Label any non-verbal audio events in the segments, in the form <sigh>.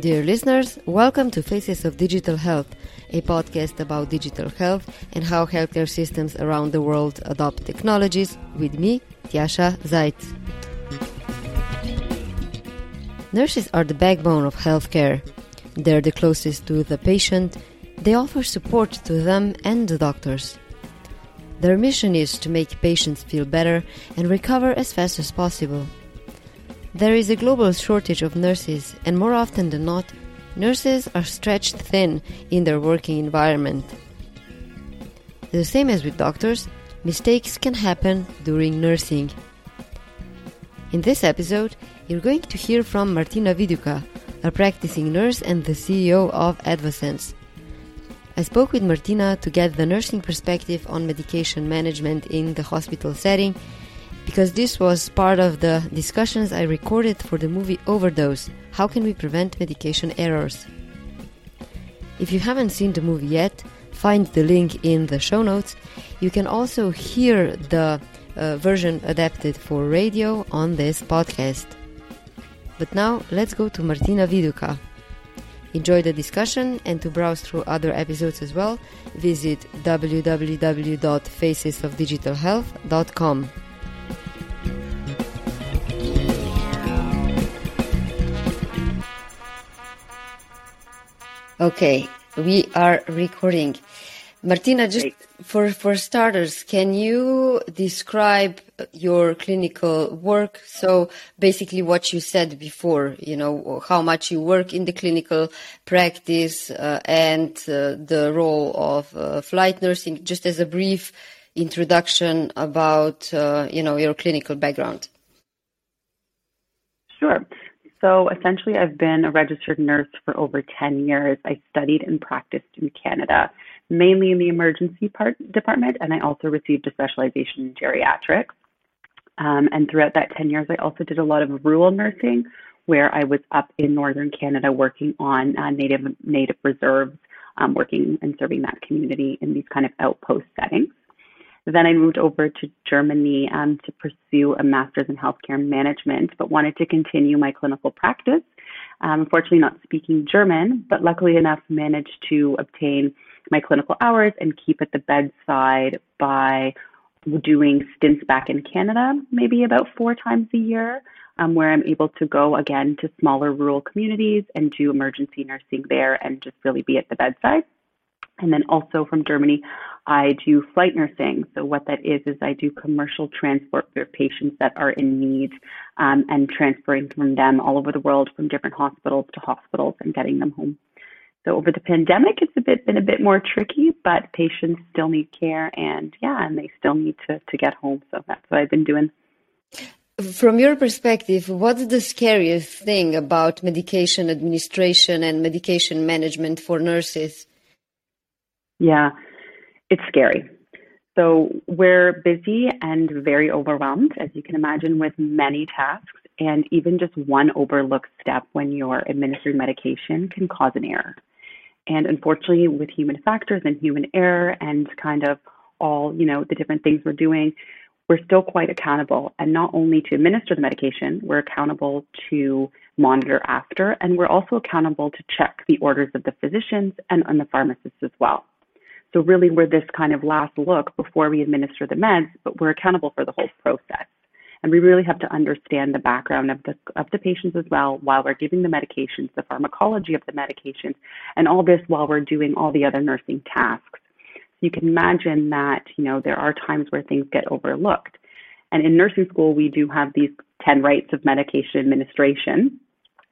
Dear listeners, welcome to Faces of Digital Health, a podcast about digital health and how healthcare systems around the world adopt technologies with me, Tjasa Zajc. Nurses are the backbone of healthcare. They're the closest to the patient. They offer support to them and the doctors. Their mission is to make patients feel better and recover as fast as possible. There is a global shortage of nurses, and more often than not, nurses are stretched thin in their working environment. The same as with doctors, mistakes can happen during nursing. In this episode, you're going to hear from Martina Viduka, a practicing nurse and the CEO of Advasense. I spoke with Martina to get the nursing perspective on medication management in the hospital setting because this was part of the discussions I recorded for the movie Overdose How Can We Prevent Medication Errors? If you haven't seen the movie yet, find the link in the show notes. You can also hear the uh, version adapted for radio on this podcast. But now let's go to Martina Viduka. Enjoy the discussion and to browse through other episodes as well, visit www.facesofdigitalhealth.com. Okay, we are recording. Martina, just for, for starters, can you describe your clinical work? So basically what you said before, you know, how much you work in the clinical practice uh, and uh, the role of uh, flight nursing, just as a brief introduction about, uh, you know, your clinical background. Sure. So essentially, I've been a registered nurse for over 10 years. I studied and practiced in Canada, mainly in the emergency part department, and I also received a specialization in geriatrics. Um, and throughout that 10 years, I also did a lot of rural nursing, where I was up in northern Canada working on uh, native native reserves, um, working and serving that community in these kind of outpost settings. Then I moved over to Germany um, to pursue a master's in healthcare management, but wanted to continue my clinical practice. Um, unfortunately, not speaking German, but luckily enough, managed to obtain my clinical hours and keep at the bedside by doing stints back in Canada, maybe about four times a year, um, where I'm able to go again to smaller rural communities and do emergency nursing there and just really be at the bedside. And then also from Germany, I do flight nursing. So what that is is I do commercial transport for patients that are in need um, and transferring from them all over the world from different hospitals to hospitals and getting them home. So over the pandemic, it's a bit been a bit more tricky, but patients still need care, and yeah, and they still need to to get home. So that's what I've been doing. From your perspective, what's the scariest thing about medication administration and medication management for nurses? Yeah, it's scary. So we're busy and very overwhelmed, as you can imagine, with many tasks. And even just one overlooked step when you're administering medication can cause an error. And unfortunately, with human factors and human error and kind of all, you know, the different things we're doing, we're still quite accountable. And not only to administer the medication, we're accountable to monitor after, and we're also accountable to check the orders of the physicians and, and the pharmacists as well. So really, we're this kind of last look before we administer the meds, but we're accountable for the whole process. And we really have to understand the background of the of the patients as well while we're giving the medications, the pharmacology of the medications, and all this while we're doing all the other nursing tasks. So you can imagine that, you know, there are times where things get overlooked. And in nursing school, we do have these 10 rights of medication administration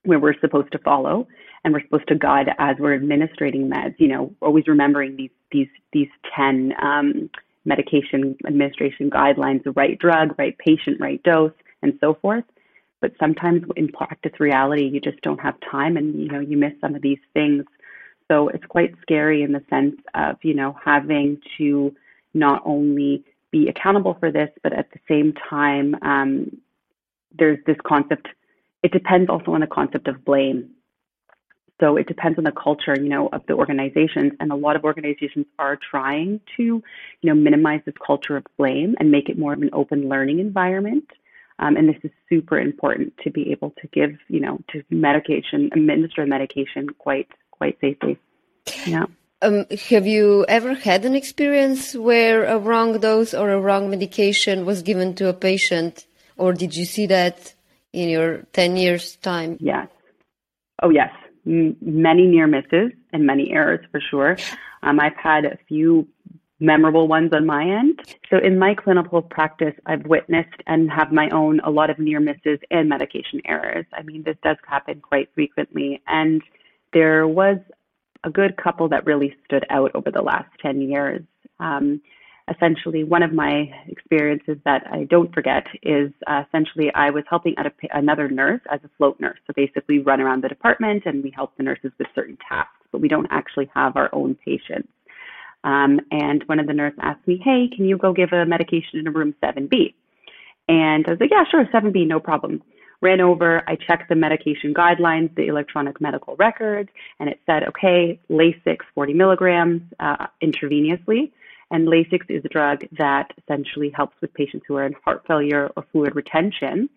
where we're supposed to follow and we're supposed to guide as we're administering meds, you know, always remembering these these these 10 um, medication administration guidelines, the right drug, right patient, right dose, and so forth. But sometimes in practice reality, you just don't have time and you know, you miss some of these things. So it's quite scary in the sense of, you know, having to not only be accountable for this, but at the same time, um, there's this concept. It depends also on the concept of blame. So it depends on the culture, you know, of the organizations. And a lot of organizations are trying to, you know, minimize this culture of blame and make it more of an open learning environment. Um, and this is super important to be able to give, you know, to medication, administer medication quite, quite safely. Yeah. Um, have you ever had an experience where a wrong dose or a wrong medication was given to a patient, or did you see that in your 10 years time? Yes. Oh, yes. Many near misses and many errors for sure. Um, I've had a few memorable ones on my end. So in my clinical practice, I've witnessed and have my own a lot of near misses and medication errors. I mean, this does happen quite frequently. And there was a good couple that really stood out over the last 10 years. Um, essentially, one of my experiences that I don't forget is uh, essentially I was helping out a, another nurse as a float nurse. So basically, run around the department and we help the nurses with certain tasks, but we don't actually have our own patients. Um, and one of the nurses asked me, Hey, can you go give a medication in a room 7B? And I was like, Yeah, sure, 7B, no problem. Ran over, I checked the medication guidelines, the electronic medical records, and it said, okay, Lasix 40 milligrams uh, intravenously. And Lasix is a drug that essentially helps with patients who are in heart failure or fluid retention.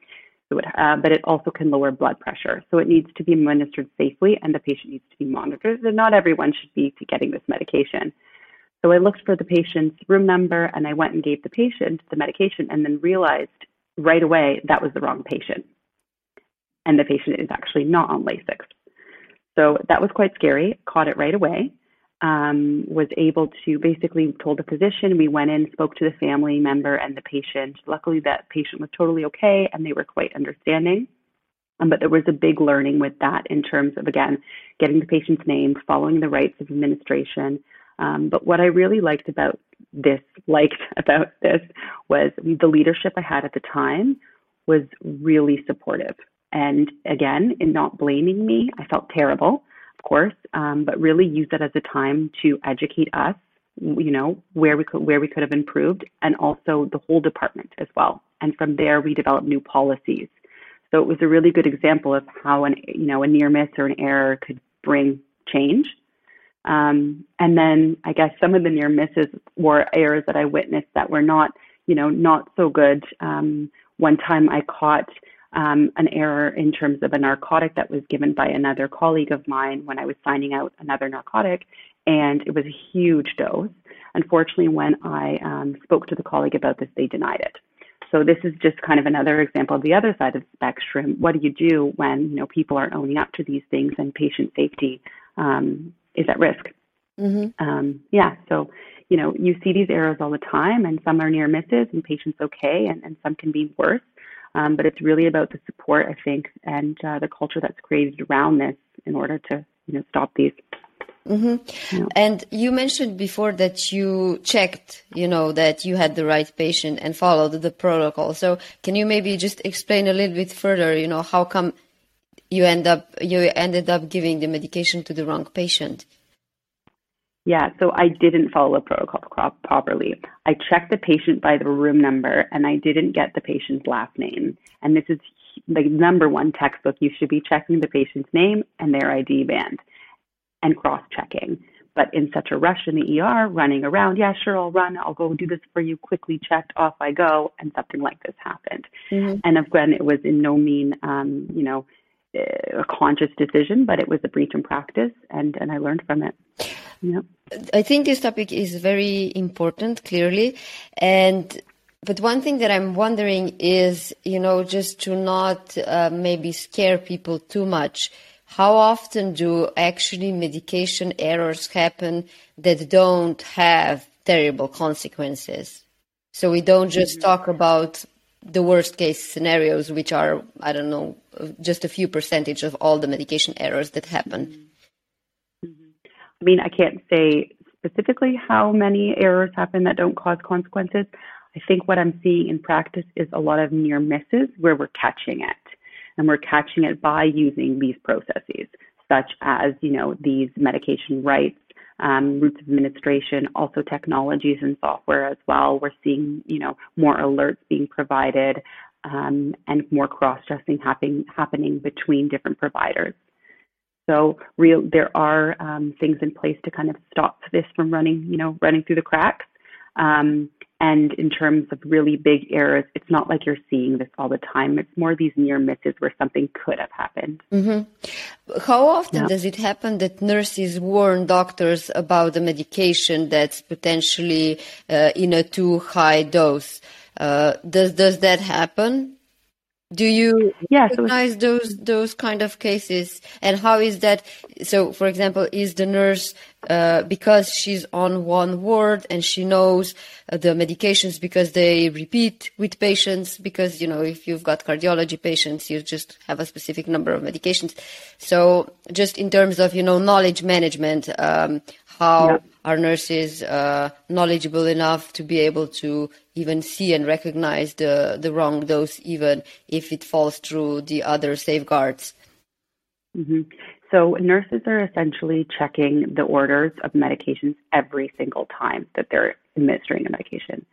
So it, uh, but it also can lower blood pressure. So it needs to be administered safely and the patient needs to be monitored. And not everyone should be getting this medication. So I looked for the patient's room number and I went and gave the patient the medication and then realized right away that was the wrong patient. And the patient is actually not on Lasix. So that was quite scary, caught it right away. Um, was able to basically told the physician. We went in, spoke to the family member and the patient. Luckily, that patient was totally okay and they were quite understanding. Um, but there was a big learning with that in terms of, again, getting the patient's name, following the rights of administration, um, but what I really liked about this, <laughs> liked about this, was the leadership I had at the time was really supportive. And again, in not blaming me, I felt terrible, of course, um, but really use that as a time to educate us, you know, where we could where we could have improved, and also the whole department as well. And from there, we developed new policies. So it was a really good example of how an you know a near miss or an error could bring change um, and then I guess some of the near misses were errors that I witnessed that were not, you know, not so good. Um, one time I caught um, an error in terms of a narcotic that was given by another colleague of mine when I was signing out another narcotic, and it was a huge dose. Unfortunately, when I um, spoke to the colleague about this, they denied it. So this is just kind of another example of the other side of the spectrum. What do you do when you know people are owning up to these things and patient safety um, is at risk. Mm-hmm. Um, yeah, so you know you see these errors all the time, and some are near misses, and patients okay, and, and some can be worse. Um, but it's really about the support, I think, and uh, the culture that's created around this in order to you know stop these. Mm-hmm. And you mentioned before that you checked, you know, that you had the right patient and followed the protocol. So can you maybe just explain a little bit further, you know, how come you end up you ended up giving the medication to the wrong patient. Yeah, so I didn't follow the protocol properly. I checked the patient by the room number and I didn't get the patient's last name. And this is the number one textbook. You should be checking the patient's name and their ID band and cross checking. But in such a rush in the ER, running around, yeah, sure, I'll run, I'll go do this for you, quickly checked, off I go, and something like this happened. Mm-hmm. And again, it was in no mean, um, you know, a conscious decision, but it was a breach in practice, and and I learned from it. Yeah. I think this topic is very important, clearly, and but one thing that I'm wondering is, you know, just to not uh, maybe scare people too much. How often do actually medication errors happen that don't have terrible consequences? So we don't just mm-hmm. talk about the worst case scenarios, which are, I don't know, just a few percentage of all the medication errors that happen. Mm-hmm. I mean, I can't say specifically how many errors happen that don't cause consequences. I think what I'm seeing in practice is a lot of near misses where we're catching it. And we're catching it by using these processes, such as, you know, these medication rights um, routes of administration, also technologies and software as well. We're seeing, you know, more alerts being provided um, and more cross-dressing happening happening between different providers. So real, there are um, things in place to kind of stop this from running, you know, running through the cracks. Um, And in terms of really big errors, it's not like you're seeing this all the time. It's more these near misses where something could have happened. Mm-hmm. How often yeah. does it happen that nurses warn doctors about the medication that's potentially uh, in a too high dose? Uh, does does that happen? Do you yeah, recognize so those those kind of cases, and how is that? So, for example, is the nurse uh, because she's on one ward and she knows uh, the medications because they repeat with patients? Because you know, if you've got cardiology patients, you just have a specific number of medications. So, just in terms of you know knowledge management, um, how yeah. are nurses uh, knowledgeable enough to be able to even see and recognize the, the wrong dose, even if it falls through the other safeguards? Mm-hmm. So, nurses are essentially checking the orders of medications every single time that they're administering a medication.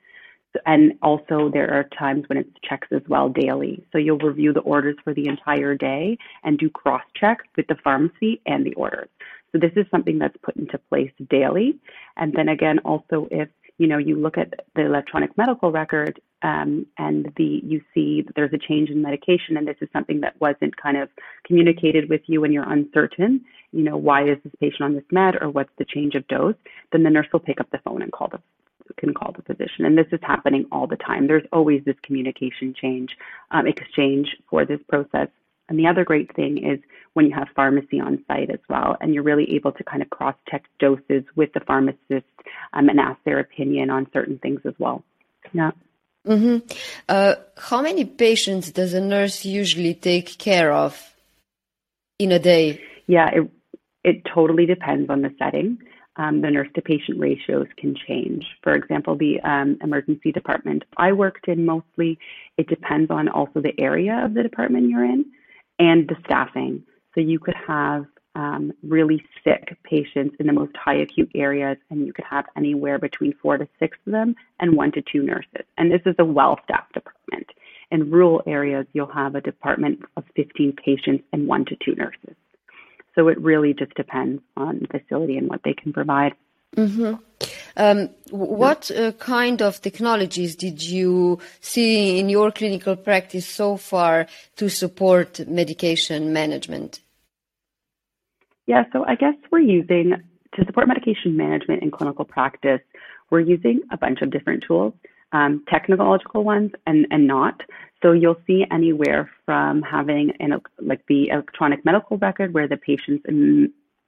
And also, there are times when it's checks as well daily. So, you'll review the orders for the entire day and do cross checks with the pharmacy and the orders. So, this is something that's put into place daily. And then again, also, if you know, you look at the electronic medical record um, and the you see that there's a change in medication, and this is something that wasn't kind of communicated with you, and you're uncertain. You know, why is this patient on this med, or what's the change of dose? Then the nurse will pick up the phone and call the can call the physician, and this is happening all the time. There's always this communication change um, exchange for this process. And the other great thing is when you have pharmacy on site as well, and you're really able to kind of cross check doses with the pharmacist um, and ask their opinion on certain things as well. Yeah. Mm-hmm. Uh, how many patients does a nurse usually take care of in a day? Yeah, it, it totally depends on the setting. Um, the nurse to patient ratios can change. For example, the um, emergency department I worked in mostly, it depends on also the area of the department you're in and the staffing. So you could have um, really sick patients in the most high acute areas, and you could have anywhere between four to six of them and one to two nurses. And this is a well staffed department. In rural areas, you'll have a department of 15 patients and one to two nurses. So it really just depends on the facility and what they can provide. Mm-hmm. Um, what uh, kind of technologies did you see in your clinical practice so far to support medication management? Yeah, so I guess we're using to support medication management in clinical practice, we're using a bunch of different tools, um, technological ones and, and not. So you'll see anywhere from having an, like the electronic medical record where the patient's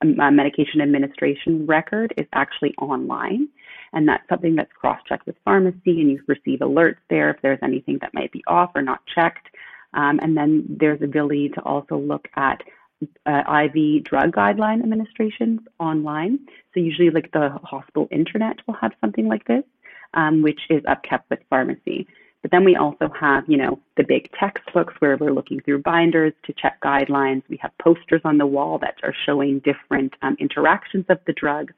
medication administration record is actually online. And that's something that's cross checked with pharmacy, and you receive alerts there if there's anything that might be off or not checked. Um, and then there's ability to also look at uh, IV drug guideline administrations online. So usually, like the hospital internet will have something like this, um, which is upkept with pharmacy. But then we also have, you know, the big textbooks where we're looking through binders to check guidelines. We have posters on the wall that are showing different um, interactions of the drugs.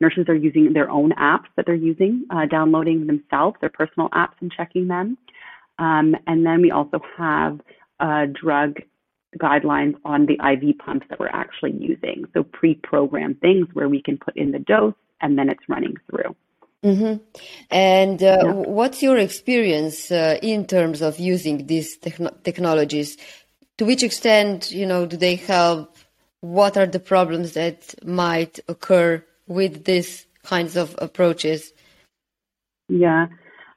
Nurses are using their own apps that they're using, uh, downloading themselves, their personal apps, and checking them. Um, and then we also have uh, drug guidelines on the IV pumps that we're actually using. So pre programmed things where we can put in the dose and then it's running through. Mm-hmm. And uh, yeah. what's your experience uh, in terms of using these technologies? To which extent, you know, do they help? What are the problems that might occur with these kinds of approaches? Yeah,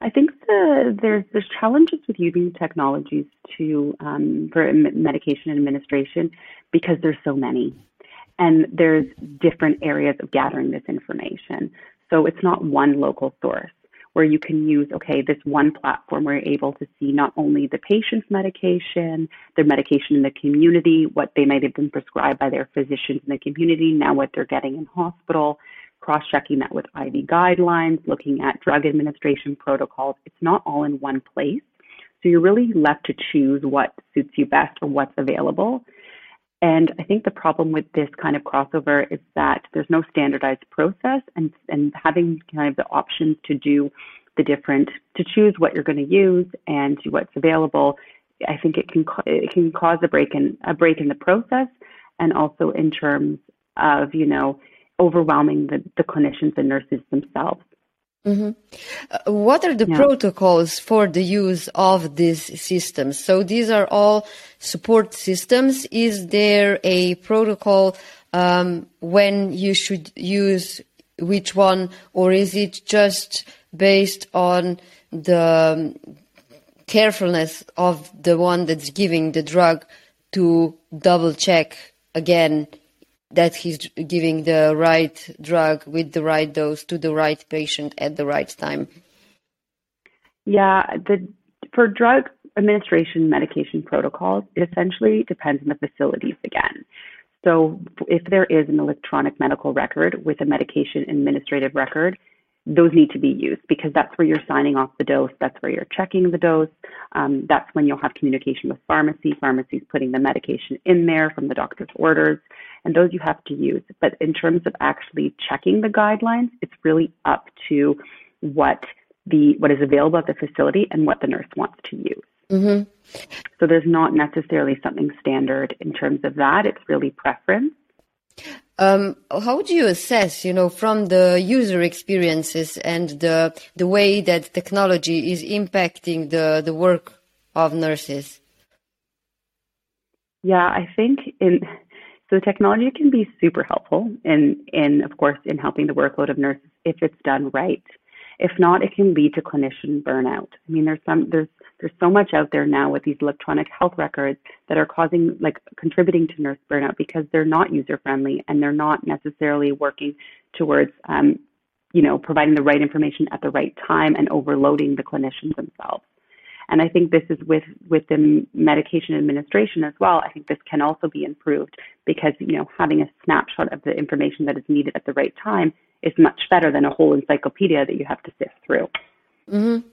I think the, there's there's challenges with using technologies to um, for medication administration because there's so many, and there's different areas of gathering this information. So it's not one local source where you can use, okay, this one platform where you're able to see not only the patient's medication, their medication in the community, what they might have been prescribed by their physicians in the community, now what they're getting in hospital, cross checking that with IV guidelines, looking at drug administration protocols. It's not all in one place. So you're really left to choose what suits you best or what's available. And I think the problem with this kind of crossover is that there's no standardized process and, and having kind of the options to do the different, to choose what you're going to use and what's available. I think it can, it can cause a break in, a break in the process and also in terms of, you know, overwhelming the, the clinicians and nurses themselves. Mm-hmm. Uh, what are the yeah. protocols for the use of these systems? So these are all support systems. Is there a protocol um, when you should use which one, or is it just based on the um, carefulness of the one that's giving the drug to double check again that he's giving the right drug with the right dose to the right patient at the right time? Yeah, the for drug administration medication protocols, it essentially depends on the facilities again. So if there is an electronic medical record with a medication administrative record, those need to be used because that's where you're signing off the dose, that's where you're checking the dose, um, that's when you'll have communication with pharmacy. Pharmacy's putting the medication in there from the doctor's orders, and those you have to use. But in terms of actually checking the guidelines, it's really up to what the what is available at the facility and what the nurse wants to use. Mm-hmm. So there's not necessarily something standard in terms of that. It's really preference. Um, how do you assess, you know, from the user experiences and the the way that technology is impacting the the work of nurses? Yeah, I think in so technology can be super helpful in in of course in helping the workload of nurses if it's done right. If not, it can lead to clinician burnout. I mean, there's some there's there's so much out there now with these electronic health records that are causing like contributing to nurse burnout because they're not user friendly and they're not necessarily working towards um, you know providing the right information at the right time and overloading the clinicians themselves. And I think this is with with the medication administration as well. I think this can also be improved because you know having a snapshot of the information that is needed at the right time is much better than a whole encyclopedia that you have to sift through. Mm-hmm.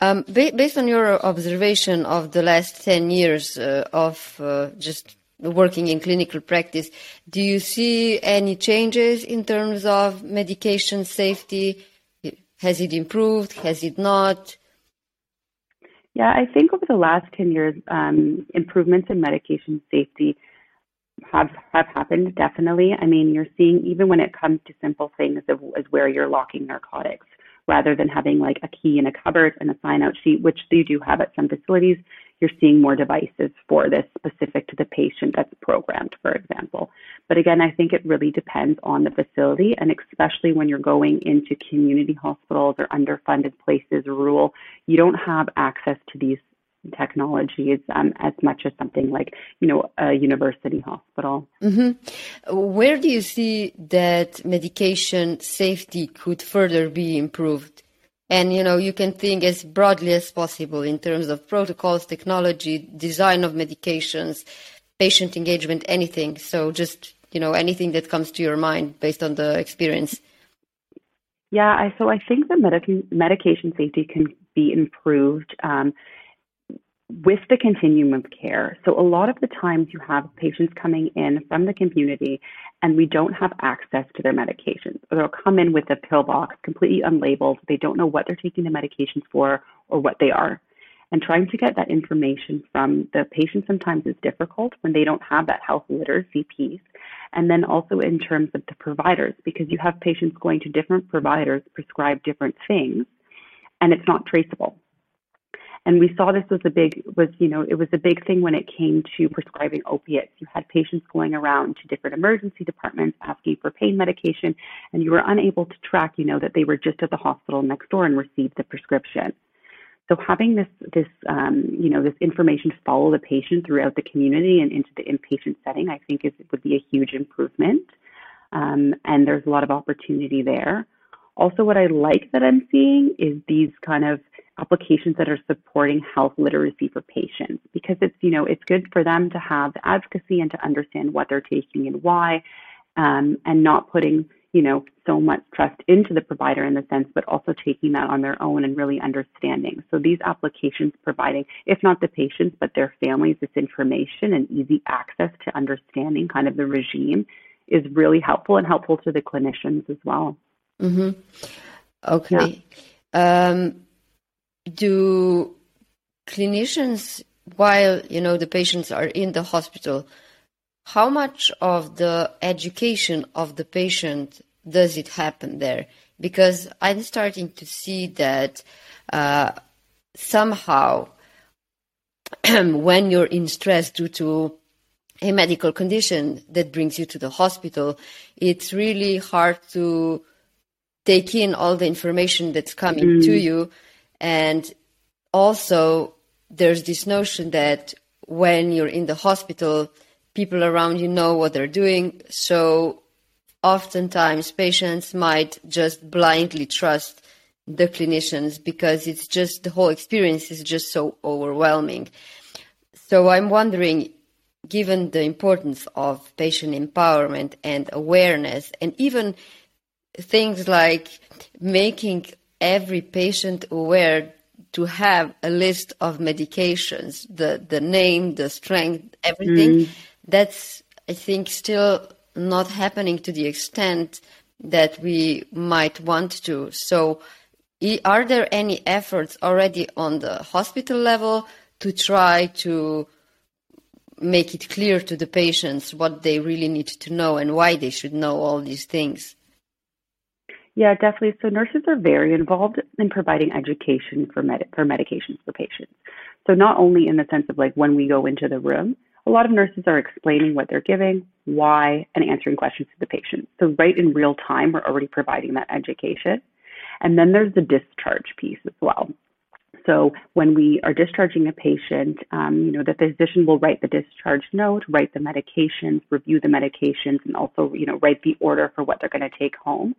Um, ba- based on your observation of the last 10 years uh, of uh, just working in clinical practice, do you see any changes in terms of medication safety? Has it improved? Has it not? Yeah, I think over the last 10 years, um, improvements in medication safety have have happened definitely. I mean, you're seeing even when it comes to simple things of, as where you're locking narcotics rather than having like a key in a cupboard and a sign out sheet, which they do have at some facilities. You're seeing more devices for this specific to the patient that's programmed, for example. But again, I think it really depends on the facility, and especially when you're going into community hospitals or underfunded places, rural, you don't have access to these technologies um, as much as something like you know a university hospital. Mm-hmm. Where do you see that medication safety could further be improved? And you know you can think as broadly as possible in terms of protocols, technology, design of medications, patient engagement, anything. So just you know anything that comes to your mind based on the experience. Yeah, I, so I think the medic- medication safety can be improved. Um, with the continuum of care. So, a lot of the times you have patients coming in from the community and we don't have access to their medications. Or they'll come in with a pill box completely unlabeled. They don't know what they're taking the medications for or what they are. And trying to get that information from the patient sometimes is difficult when they don't have that health literacy piece. And then also in terms of the providers, because you have patients going to different providers prescribe different things and it's not traceable. And we saw this was a big was you know it was a big thing when it came to prescribing opiates. You had patients going around to different emergency departments asking for pain medication, and you were unable to track you know that they were just at the hospital next door and received the prescription. So having this this um, you know this information follow the patient throughout the community and into the inpatient setting, I think is would be a huge improvement. Um, and there's a lot of opportunity there. Also, what I like that I'm seeing is these kind of applications that are supporting health literacy for patients because it's you know it's good for them to have advocacy and to understand what they're taking and why um, and not putting you know so much trust into the provider in the sense but also taking that on their own and really understanding so these applications providing if not the patients but their families this information and easy access to understanding kind of the regime is really helpful and helpful to the clinicians as well mm-hmm. okay yeah. um, do clinicians, while you know the patients are in the hospital, how much of the education of the patient does it happen there? because I'm starting to see that uh, somehow <clears throat> when you're in stress due to a medical condition that brings you to the hospital, it's really hard to take in all the information that's coming mm. to you. And also, there's this notion that when you're in the hospital, people around you know what they're doing. So oftentimes patients might just blindly trust the clinicians because it's just the whole experience is just so overwhelming. So I'm wondering, given the importance of patient empowerment and awareness, and even things like making every patient aware to have a list of medications, the, the name, the strength, everything, mm. that's, I think, still not happening to the extent that we might want to. So, are there any efforts already on the hospital level to try to make it clear to the patients what they really need to know and why they should know all these things? Yeah, definitely. So nurses are very involved in providing education for med- for medications for patients. So not only in the sense of like when we go into the room, a lot of nurses are explaining what they're giving, why, and answering questions to the patient. So right in real time, we're already providing that education. And then there's the discharge piece as well. So when we are discharging a patient, um, you know, the physician will write the discharge note, write the medications, review the medications, and also, you know, write the order for what they're going to take home.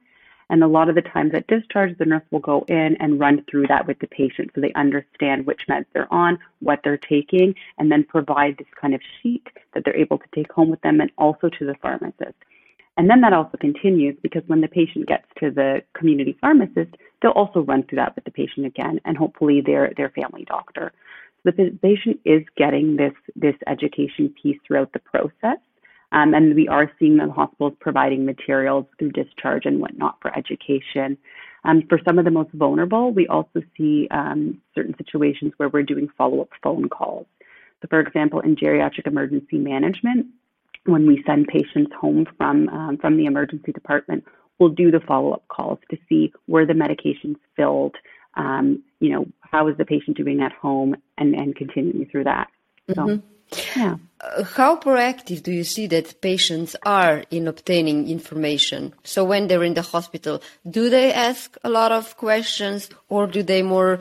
And a lot of the times at discharge, the nurse will go in and run through that with the patient so they understand which meds they're on, what they're taking, and then provide this kind of sheet that they're able to take home with them and also to the pharmacist. And then that also continues because when the patient gets to the community pharmacist, they'll also run through that with the patient again and hopefully their, their family doctor. So the patient is getting this, this education piece throughout the process. Um, and we are seeing the hospitals providing materials through discharge and whatnot for education. Um, for some of the most vulnerable, we also see um, certain situations where we're doing follow up phone calls. So, for example, in geriatric emergency management, when we send patients home from um, from the emergency department, we'll do the follow up calls to see where the medications filled. Um, you know, how is the patient doing at home, and and continuing through that. So. Mm-hmm. Yeah. How proactive do you see that patients are in obtaining information? So when they're in the hospital, do they ask a lot of questions or do they more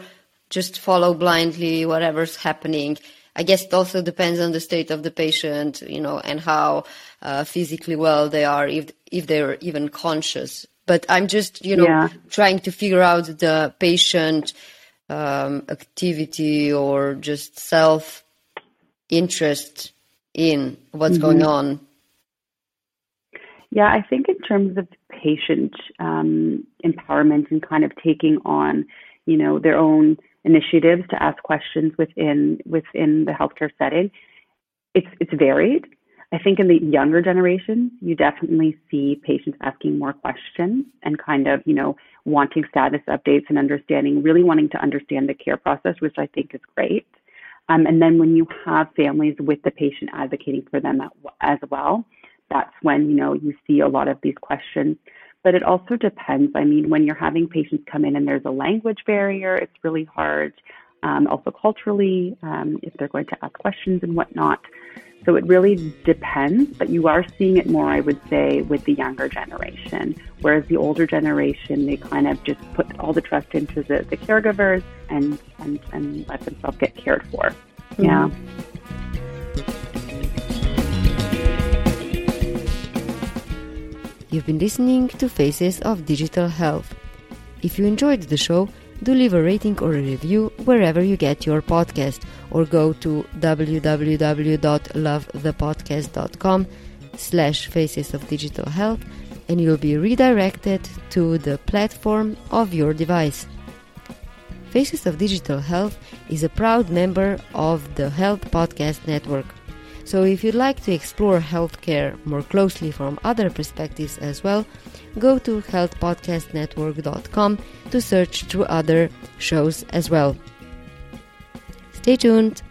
just follow blindly whatever's happening? I guess it also depends on the state of the patient, you know, and how uh, physically well they are, if if they're even conscious. But I'm just, you know, yeah. trying to figure out the patient um, activity or just self interest in what's mm-hmm. going on. Yeah, I think in terms of patient um, empowerment and kind of taking on, you know, their own initiatives to ask questions within within the healthcare setting. It's it's varied. I think in the younger generation, you definitely see patients asking more questions and kind of, you know, wanting status updates and understanding, really wanting to understand the care process, which I think is great. Um, and then when you have families with the patient advocating for them as well, that's when, you know, you see a lot of these questions but it also depends. I mean, when you're having patients come in and there's a language barrier, it's really hard. Um, also, culturally, um, if they're going to ask questions and whatnot. So it really depends, but you are seeing it more, I would say, with the younger generation. Whereas the older generation, they kind of just put all the trust into the, the caregivers and, and, and let themselves get cared for. Mm-hmm. Yeah. You've been listening to Faces of Digital Health. If you enjoyed the show, do leave a rating or a review wherever you get your podcast or go to www.lovethepodcast.com slash faces of digital health and you'll be redirected to the platform of your device. Faces of Digital Health is a proud member of the Health Podcast Network. So, if you'd like to explore healthcare more closely from other perspectives as well, go to healthpodcastnetwork.com to search through other shows as well. Stay tuned!